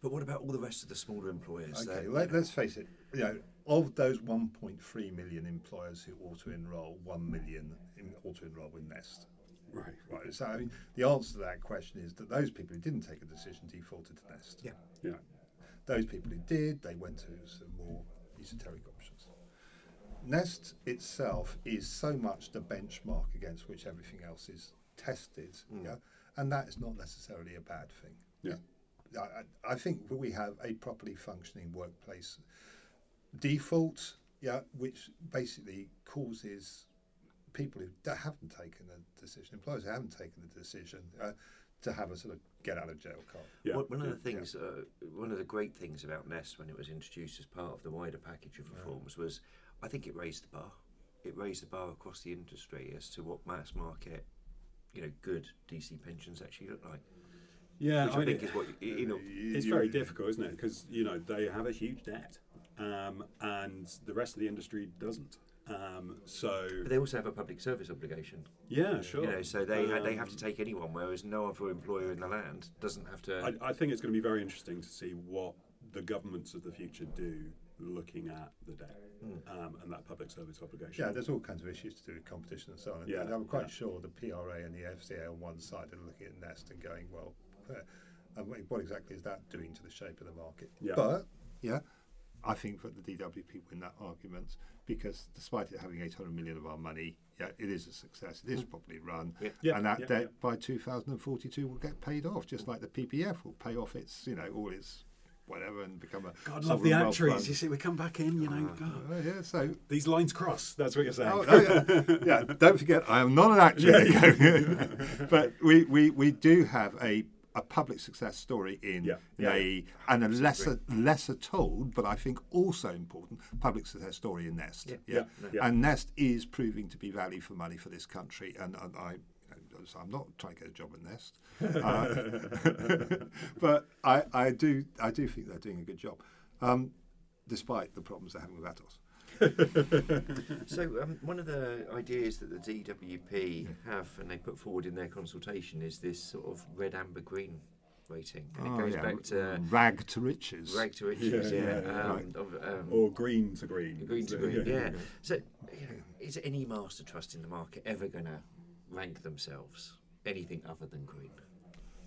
B: But what about all the rest of the smaller employers?
C: Okay,
B: that,
C: let, us face it. You know, of those 1.3 million employers who auto enrol, 1 million in auto enrol with Nest.
A: Right.
C: Right. So I mean, the answer to that question is that those people who didn't take a decision defaulted to Nest.
B: Yeah.
A: Yeah.
C: Those people who did, they went to some more esoteric. Nest itself is so much the benchmark against which everything else is tested, yeah, and that is not necessarily a bad thing.
A: Yeah.
C: I, I I think we have a properly functioning workplace default, yeah, which basically causes people who haven't taken a decision, employers who haven't taken the decision, uh, to have a sort of get out of jail card.
A: Yeah.
B: One- One of the things, uh, one of the great things about Nest when it was introduced as part of the wider package of reforms was, I think it raised the bar. It raised the bar across the industry as to what mass market, you know, good DC pensions actually look like.
A: Yeah,
B: which
A: I
B: I, think is what you, you know.
A: It's very difficult, isn't it? Because you know they have a huge debt, um, and the rest of the industry doesn't. Um, so
B: But they also have a public service obligation.
A: yeah, sure.
B: You know, so they ha- they have to
A: Um,
B: take anyone, whereas no other employer in the land doesn't have to.
A: I, I think it's going to be very interesting to see what the governments of the future do, looking at the debt um, and that public service obligation.
C: Yeah, there's all kinds of issues to do with competition and so on. And
A: Yeah,
C: I'm quite
A: yeah.
C: sure the PRA and the FCA on one side are looking at Nest and going, well, uh, what exactly is that doing to the shape of the market?
A: Yeah.
C: But, yeah, I think that the DWP win that argument because despite it having 800 million of our money, yeah, it is a success. It is properly run.
B: Yeah.
A: Yeah,
C: and that
A: yeah,
C: debt by 2042 will get paid off, just like the PPF will pay off its, you know, all its whatever and become a
A: God, love the actuaries.
C: fund.
A: You see, we come back in. You know, uh, God,
C: Oh, yeah, so
A: these lines cross. That's what you're saying.
C: Oh, oh, yeah. yeah, don't forget, I am not an actuary. but we, we, we do have a, a public success story in
A: Yeah, yeah,
C: a and a lesser lesser told, but I think also important public success story in Nest.
B: Yeah.
C: And Nest is proving to be value for money for this country, and, and I. So I'm not trying to get a job at Nest, uh, but I, I do I do think they're doing a good job, um, despite the problems they're having with Atos.
B: So um, one of the ideas that the DWP have and they put forward in their consultation is this sort of red, amber, green rating, and it
C: Oh,
B: goes
C: yeah,
B: back to
C: rag to riches.
B: rag to riches,
A: Yeah,
B: yeah,
A: yeah, yeah.
B: um,
C: Right.
B: of, um,
A: Or green to green.
B: green to
A: So,
B: green, yeah. So, you know, is any master trust in the market ever going to rank themselves anything other than green?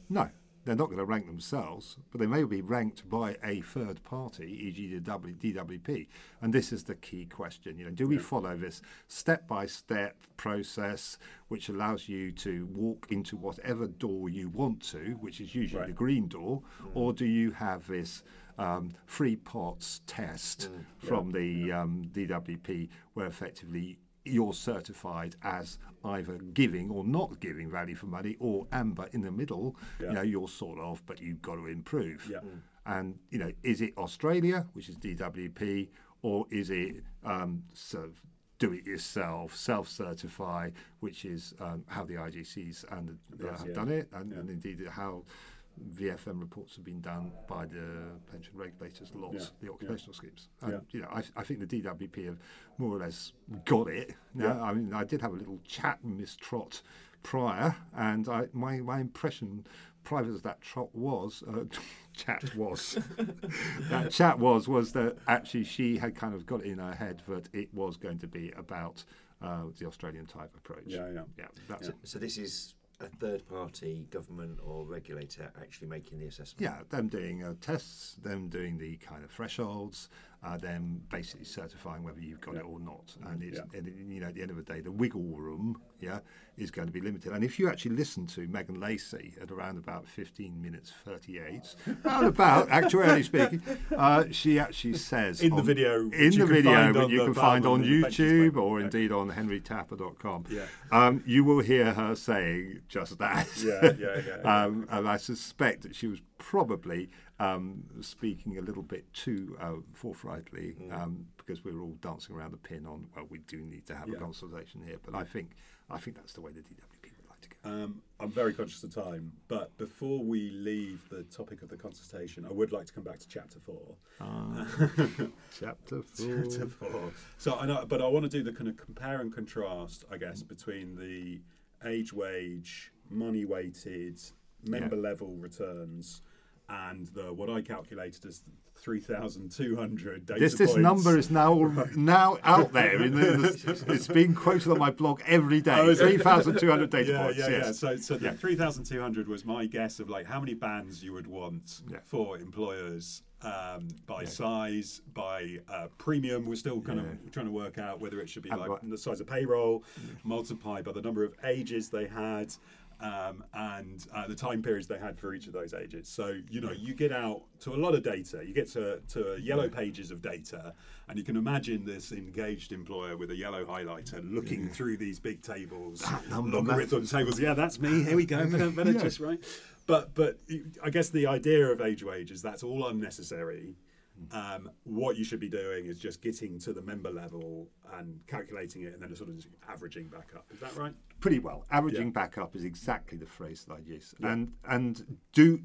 C: No, they're not going to rank themselves, but they may be ranked by a third party, e.g., the W- DWP. And this is the key question. You know, do we follow this step-by-step process, which allows you to walk into whatever door you want to, which is usually
A: Right.
C: the green door, or do you have this um, free parts test from the um, DWP, where effectively you're certified as either giving or not giving value for money, or amber in the middle.
A: Yeah.
C: You know, you're sort of, but you've got to improve.
A: Yeah.
C: And you know, is it Australia, which is DWP, or is it um, sort of do it yourself, self-certify, which is um, how the IGCs and uh,
A: Yes,
C: have
A: yeah.
C: done it, and,
A: Yeah.
C: and indeed how VFM reports have been done by the pension regulators, lots,
A: Yeah,
C: the
A: yeah.
C: occupational schemes. And,
A: Yeah.
C: you know, I, I think the DWP have more or less got it. Now,
A: Yeah.
C: I mean, I did have a little chat with Miss Trott prior, and I, my my impression, private as that trot was, uh, chat was, that chat was was that actually she had kind of got it in her head that it was going to be about uh, the Australian type approach.
A: Yeah, yeah.
C: yeah. That's
B: So, so this is a third party government or regulator actually making the assessment.
C: Yeah, them doing uh, tests, them doing the kind of thresholds, uh, them basically certifying whether you've got
A: Yeah.
C: it or not. And it's
A: Yeah.
C: and, you know at the end of the day, the wiggle room, yeah, is going to be limited. And if you actually listen to Megan Lacey at around about 15 minutes 38, round about actuarially speaking, uh, she actually says
A: In the video,
C: in the video that you can find on
A: of the Pensions
C: YouTube or
A: Yeah.
C: indeed on henrytapper.com,
A: Yeah.
C: um, you will hear her saying just that.
A: Yeah, yeah, yeah, yeah.
C: um, and I suspect that she was probably um, speaking a little bit too uh, forthrightly
A: Mm.
C: um, because we were all dancing around the pin on. Well, we do need to have
A: Yeah.
C: a consultation here, but I think I think that's the way the DWP would like to go.
A: Um, I'm very conscious of time, but before we leave the topic of the consultation, I would like to come back to chapter four.
C: Chapter four.
A: Chapter four. So I know, but I want to do the kind of compare and contrast, I guess, between the AgeWage, money weighted, member level returns, and the what I calculated as three thousand two hundred data
C: This this number is now now out there. In the, it's being quoted on my blog every day.
A: Oh,
C: 3,200 data
A: yeah,
C: points.
A: Yeah, yeah.
C: yes.
A: So, so the
C: Yeah.
A: 3,200 was my guess of like how many bands you would want
C: Yeah.
A: for employers um, by
C: Yeah.
A: size, by uh, premium. We're still kind
C: Yeah.
A: of trying to work out whether it should be
C: And
A: like
C: what-
A: the size of payroll, multiplied by the number of ages they had. Um, and uh, the time periods they had for each of those ages. So you know you get out to a lot of data. You get to, to yellow pages of data, and you can imagine this engaged employer with a yellow highlighter looking through these big tables, logarithm tables. Yeah, that's me. Here we go. Better, better
C: Yeah.
A: just right. But but I guess the idea of AgeWage is that's all unnecessary. Um, what you should be doing is just getting to the member level and calculating it, and then sort of just averaging back up. Is that right?
C: Pretty well. Averaging
A: Yeah.
C: back up is exactly the phrase that I use.
A: Yeah.
C: And and do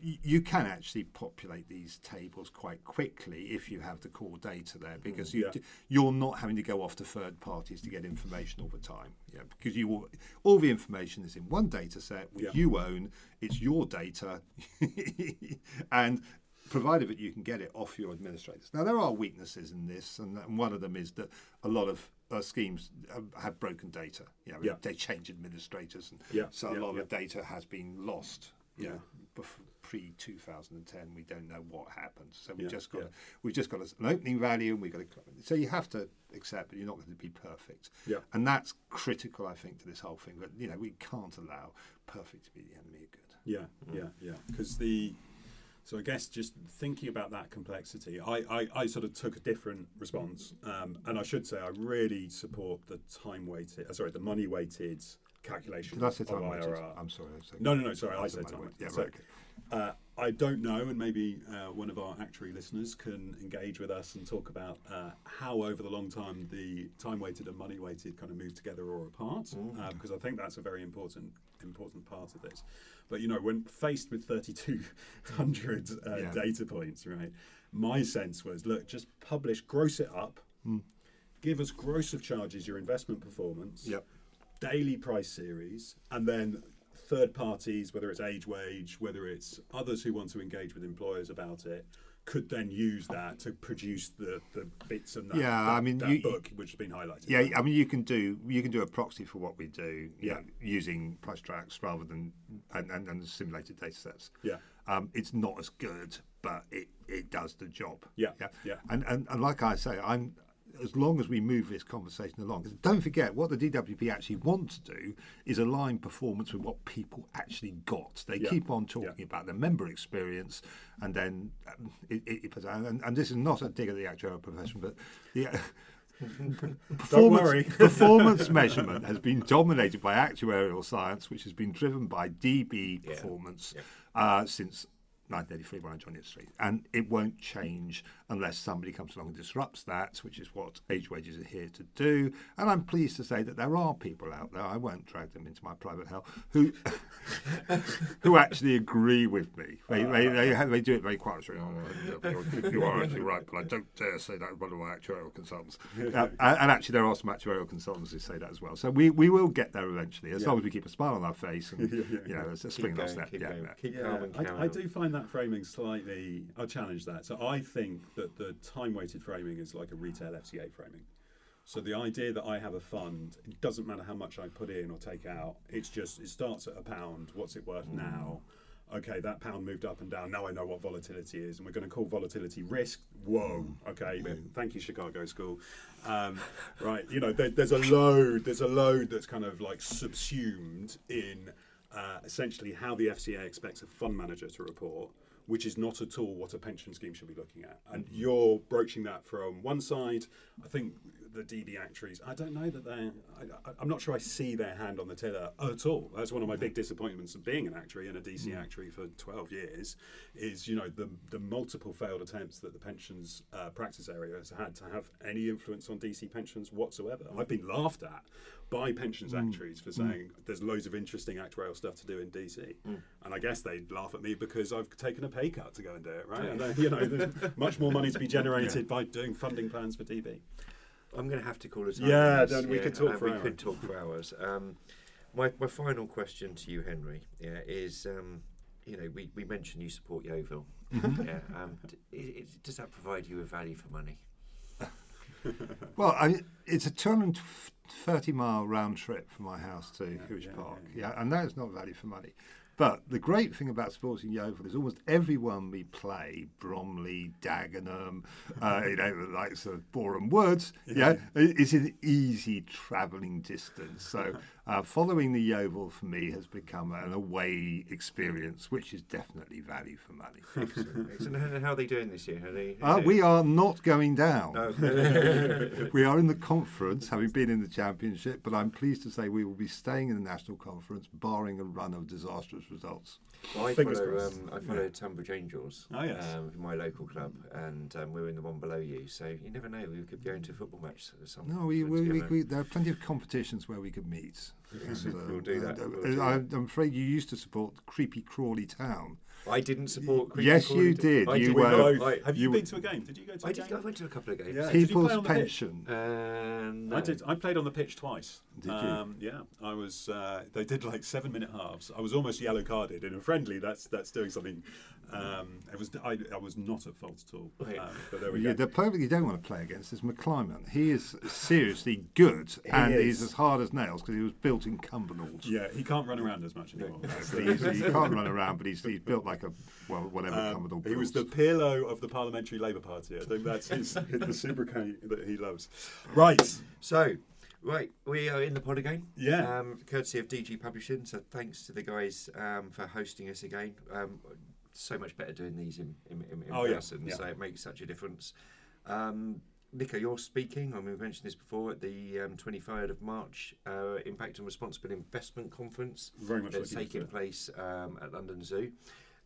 C: you can actually populate these tables quite quickly if you have the core data there because you mm,
A: Yeah.
C: d- you're not having to go off to third parties to get information all the time. Yeah, because you all, all the information is in one data set which
A: Yeah.
C: you own. It's your data, and provided that you can get it off your administrators. Now there are weaknesses in this, and one of them is that a lot of uh, schemes uh, have broken data. You know,
A: Yeah.
C: they change administrators, and
A: Yeah,
C: so a
A: yeah,
C: lot of data has been lost.
A: Yeah.
C: know, pre 2010, we don't know what happened. So we just got we've just got an opening value, and we got to. So you have to accept that you're not going to be perfect.
A: Yeah.
C: And that's critical, I think, to this whole thing. But you know we can't allow perfect to be the enemy of good.
A: Yeah, yeah, yeah. Because the so I guess just thinking about that complexity, I, I, I sort of took a different response, um, and I should say I really support the time weighted, uh, sorry, the money weighted calculation
C: Did I say
A: of
C: time weighted? I'm sorry. I said-
A: No, no, no. Sorry, I,
C: I
A: said time weighted.
C: weighted.
A: So,
C: Yeah, right,
A: uh, I don't know, and maybe uh, one of our actuary listeners can engage with us and talk about uh, how, over the long time, the time weighted and money weighted kind of move together or apart, uh, because I think that's a very important important part of this. But you know, when faced with 3,200 uh,
C: Yeah.
A: data points, right? My sense was, look, just publish, gross it up, give us gross of charges, your investment performance,
C: Yep.
A: daily price series, and then third parties, whether it's AgeWage, whether it's others who want to engage with employers about it, could then use that to produce the, the bits and that,
C: Yeah,
A: that,
C: I mean,
A: that
C: you-
A: book which has been highlighted.
C: Yeah, I mean, you can do you can do a proxy for what we do,
A: Yeah.
C: know, using price tracks rather than and, and, and simulated data sets.
A: Yeah.
C: um, it's not as good, but it, it does the job.
A: Yeah,
C: yeah,
A: yeah.
C: And, and and like I say, I'm as long as we move this conversation along, 'cause don't forget what the DWP actually want to do is align performance with what people actually got. They
A: Yeah,
C: keep on talking
A: yeah.
C: about the member experience, and then um, it, it, it and, and this is not a dig at the actuarial profession, but the. performance,
A: worry.
C: performance measurement has been dominated by actuarial science, which has been driven by DB
B: Yeah.
C: performance uh, since 1983 when I joined the industry. And it won't change unless somebody comes along and disrupts that, which is what age wages are here to do. And I'm pleased to say that there are people out there, I won't drag them into my private hell, who who actually agree with me. They, they, they, they do it very quietly. Oh, you're- actually right, but I don't dare say that to one of my actuarial consultants. Uh, and and actually, there are some actuarial consultants who say that as well. So we, we will get there eventually, as
A: Yeah.
C: long as we keep a smile on our face and
A: Yeah, yeah,
C: you know, it's a
B: Keep
C: spring
B: going,
C: step.
B: keep
C: Yeah,
B: going,
C: yeah.
B: keep calm
A: I, I do find that framing slightly. I'll challenge that. So I think that the time weighted framing is like a retail FCA framing. So the idea that I have a fund, it doesn't matter how much I put in or take out. It's just it starts at a pound. What's it worth now? Okay, that pound moved up and down. Now I know what volatility is, and we're going to call volatility risk. Whoa. Okay. Thank you, Chicago School. Um, right. You know, there, there's a load. There's a load that's kind of like subsumed in uh, essentially how the FCA expects a fund manager to report which is not at all what a pension scheme should be looking at. And you're broaching that from one side. I think the DB actuaries, I don't know that they're, I, I'm not sure I see their hand on the tiller at all. That's one of my big disappointments of being an actuary and a DC actuary for 12 years is, you know, the, the multiple failed attempts that the pensions uh, practice area has had to have any influence on DC pensions whatsoever. I've been laughed at by pensions actuaries for saying there's loads of interesting actuarial stuff to do in DC. And I guess they laugh at me because I've taken a pay cut to go and do it, right? And, uh, you know, there's much more money to be generated by doing funding plans for DB.
B: I'm going to have to call it.
A: Yeah, then we could talk
B: uh,
A: for
B: we
A: hours.
B: could talk for hours. Um, my my final question to you, Henry, yeah, is um, you know we, we mentioned you support Yeovil.
A: Mm-hmm.
B: yeah, um, d- i- i- does that provide you with value for money?
C: Well, I mean, it's a 230 mile round trip from my house to Huish
A: yeah,
C: Park.
A: yeah,
C: Yeah, and that is not value for money. But the great thing about supporting Yeovil is almost everyone we play, Bromley, Dagenham, uh, you know, the likes of Boreham Woods, yeah, is an easy travelling distance. So uh, following the Yeovil for me has become an away experience, which is definitely value for money.
B: And how are they doing this year? Are they,
C: Uh, we are not going down.
B: No.
C: we are in the conference, having been in the championship, but I'm pleased to say we will be staying in the national conference, barring a run of disastrous results.
B: Well, I
A: Fingers
B: follow,
A: crossed.
B: um, I follow Tonbridge Angels,
A: Oh, yes.
B: um, my local club, and um, we're in the one below you. So you never know, we could go into a football match at some
C: No, we, we, we,
B: together.
C: we, there are plenty of competitions where we could meet.
B: We'll do that,
C: uh,
B: we'll do
C: I,
B: that.
C: I'm afraid you used to support creepy Crawley Town.
B: I didn't support. Creepy
C: Yes,
B: Crawley,
C: you
B: did-
C: did.
B: I
C: You
B: did
C: were-
B: not. I,
A: Have you,
C: you
A: been to a game? Did you go to a
B: I, did, I went to a couple of games.
A: Yeah. Did you
C: People's
A: play on the pitch?
C: pension.
B: Uh, no.
A: I did. I played on the pitch twice.
C: Did you?
A: Um, yeah, I was. Uh, they did like seven minute halves. I was almost yellow carded in a friendly. That's that's doing something. Um, it was. I, I was not at fault at all.
B: Right.
A: Um, but there we
C: Yeah,
A: go.
C: the player that you don't want to play against is McClymont. He is seriously good, and
A: is.
C: he's as hard as nails because he was built in Cumbernauld.
A: Yeah, he can't run around as much anymore. That's
C: he can't run around, but he's, he's built like a well, whatever
A: Um,
C: Cumbernauld
A: he was the
C: builds.
A: Pirlo of the Parliamentary Labour Party. I think that's his, the sobriquet that he loves. Right.
B: So, right, we are in the pod again.
A: Yeah.
B: Um, courtesy of DG Publishing. So thanks to the guys um, for hosting us again. Um, so much better doing these in, in, in, in
A: Oh, yeah,
B: person.
A: yeah.
B: So it makes such a difference. Um, Nico, you're speaking, and we mentioned this before, at the um, 23rd of March uh, Impact and Responsible Investment Conference
A: Very much
B: that's taking place um, at London Zoo.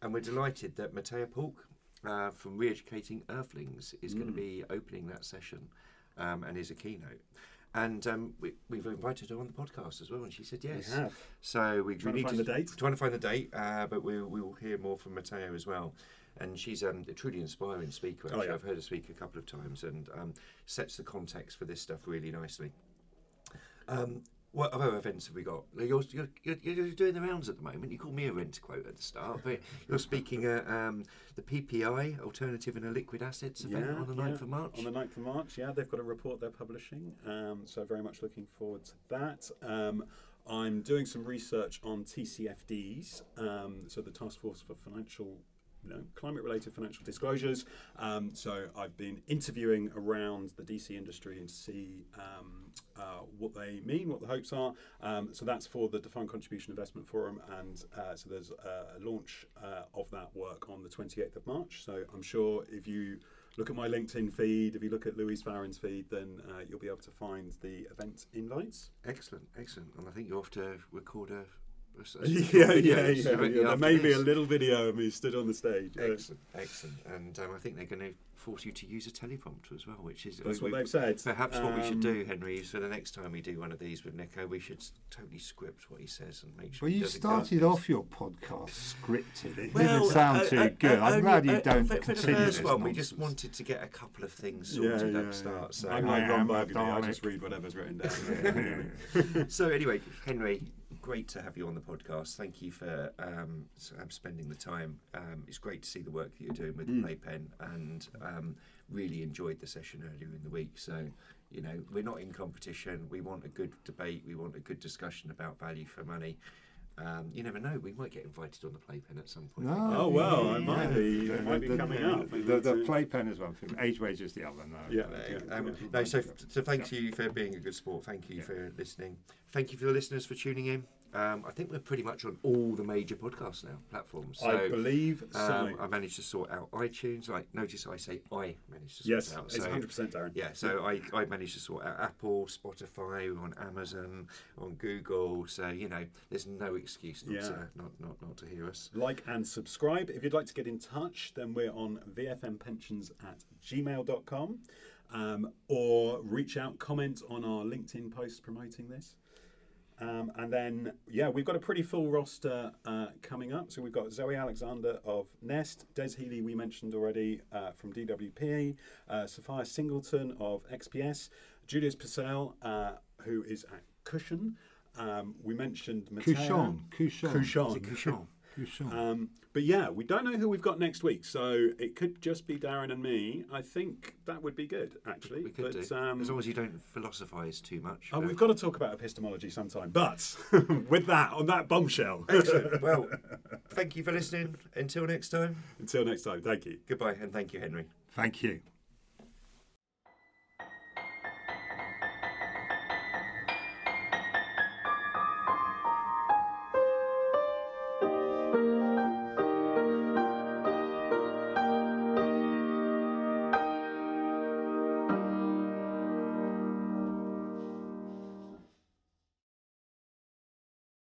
B: And we're delighted that Matea Polk uh, from Re-Educating Earthlings is going to
A: Mm.
B: be opening that session um, and is a keynote. And um, we, we've invited her on the podcast as well, and she said yes.
A: We have.
B: So we,
A: Trying
B: we
A: to
B: need
A: find the date?
B: Trying to find the date, uh, but we, we will hear more from Matteo as well. And she's um, a truly inspiring speaker.
A: Oh, yeah.
B: I've heard her speak a couple of times, and um, sets the context for this stuff really nicely. Um, what other events have we got? You're, you're, you're, doing the rounds at the moment. You called me a rent quote at the start, but you're speaking at um, the PPI, Alternative and Liquid Assets event on the 9th of March.
A: On the 9th of March, yeah, they've got a report they're publishing, um, so very much looking forward to that. Um, I'm doing some research on TCFDs, um, so the Task Force for Financial. You know, climate-related financial disclosures. Um, so I've been interviewing around the DC industry and see um, uh, what they mean, what the hopes are. Um, so that's for the Defined Contribution Investment Forum, and uh, so there's a, launch uh, of that work on the 28th of March. So I'm sure if you look at my LinkedIn feed, if you look at Louise Farron's feed, then uh, you'll be able to find the event invites.
B: Excellent, excellent. And I think you have to record a. a s- a
A: yeah,
B: short
A: yeah, yeah, yeah. There
B: after
A: may be a little video of me stood on the stage. Uh,
B: Excellent, excellent. And um, I think they're going to force you to use a teleprompter as well, which is
A: that's
B: we-
A: what they've said.
B: Perhaps what we should
A: Um,
B: do, Henry, is for the next time we do one of these with Nico, we should totally script what he says and make sure.
C: Well, you started off your podcast scripted. It
B: Well,
C: didn't sound
B: uh,
C: too
B: uh,
C: good.
B: uh,
C: I'm
B: only-
C: glad you
B: uh,
C: don't
B: for, for the first
C: this
B: one, we just wanted to get a couple of things sorted
A: yeah,
B: at
A: yeah.
B: the start. So,
A: I'm
C: I
A: like Ron Burgundy. I just read whatever's written down.
B: so anyway, Henry, great to have you on the podcast. Thank you for um, um, spending the time. Um, it's great to see the work that you're doing with
A: Mm.
B: the Playpen, and um, really enjoyed the session earlier in the week. So, you know, we're not in competition. We want a good debate. We want a good discussion about value for money. Um, you never know. We might get invited on the Playpen at some point.
C: No.
A: Oh well, I
C: Yeah.
A: might be.
C: The-
A: It might be
C: the-
A: coming
C: the,
A: up.
C: The,
A: Maybe
C: the, playpen is one thing, AgeWage is the other. No,
A: Yeah.
C: but,
B: Um,
A: yeah.
B: no, so, so thank you for being a good sport. Thank you
C: Yeah.
B: for listening. Thank you for the listeners for tuning in. Um, I think we're pretty much on all the major podcasts now platforms. So,
A: I believe so.
B: um, I managed to sort out iTunes. Like, notice I say I managed to sort
A: yes,
B: it out.
A: it's
B: So,
A: 100 percent Darren.
B: yeah, so I, I managed to sort out Apple, Spotify, we're on Amazon, on Google. So you know, there's no excuse not
A: Yeah.
B: to not, not not to hear us.
A: Like and subscribe. If you'd like to get in touch, then we're on vfmpensions at gmail.com um, or reach out, comment on our LinkedIn post promoting this. Um, and then, yeah, we've got a pretty full roster uh, coming up. So we've got Zoe Alexander of Nest, Des Healy, we mentioned already uh, from DWP, uh, Sophia Singleton of XPS, Julius Purcell, uh, who is at Cushion. Um, we mentioned Matteo.
C: Couchon, Couchon,
A: Couchon.
B: Couchon?
C: Couchon.
A: Um, but yeah, we don't know who we've got next week, so it could just be Darren and me. I think that would be good, actually.
B: We could
A: but,
B: do
A: Um,
B: as long as you don't philosophise too much.
A: oh, we've got to talk about epistemology sometime. But with that, on that bombshell.
B: Excellent. Well, thank you for listening. Until next time,
A: Until next time, thank you.
B: goodbye and thank you, Henry.
C: Thank you.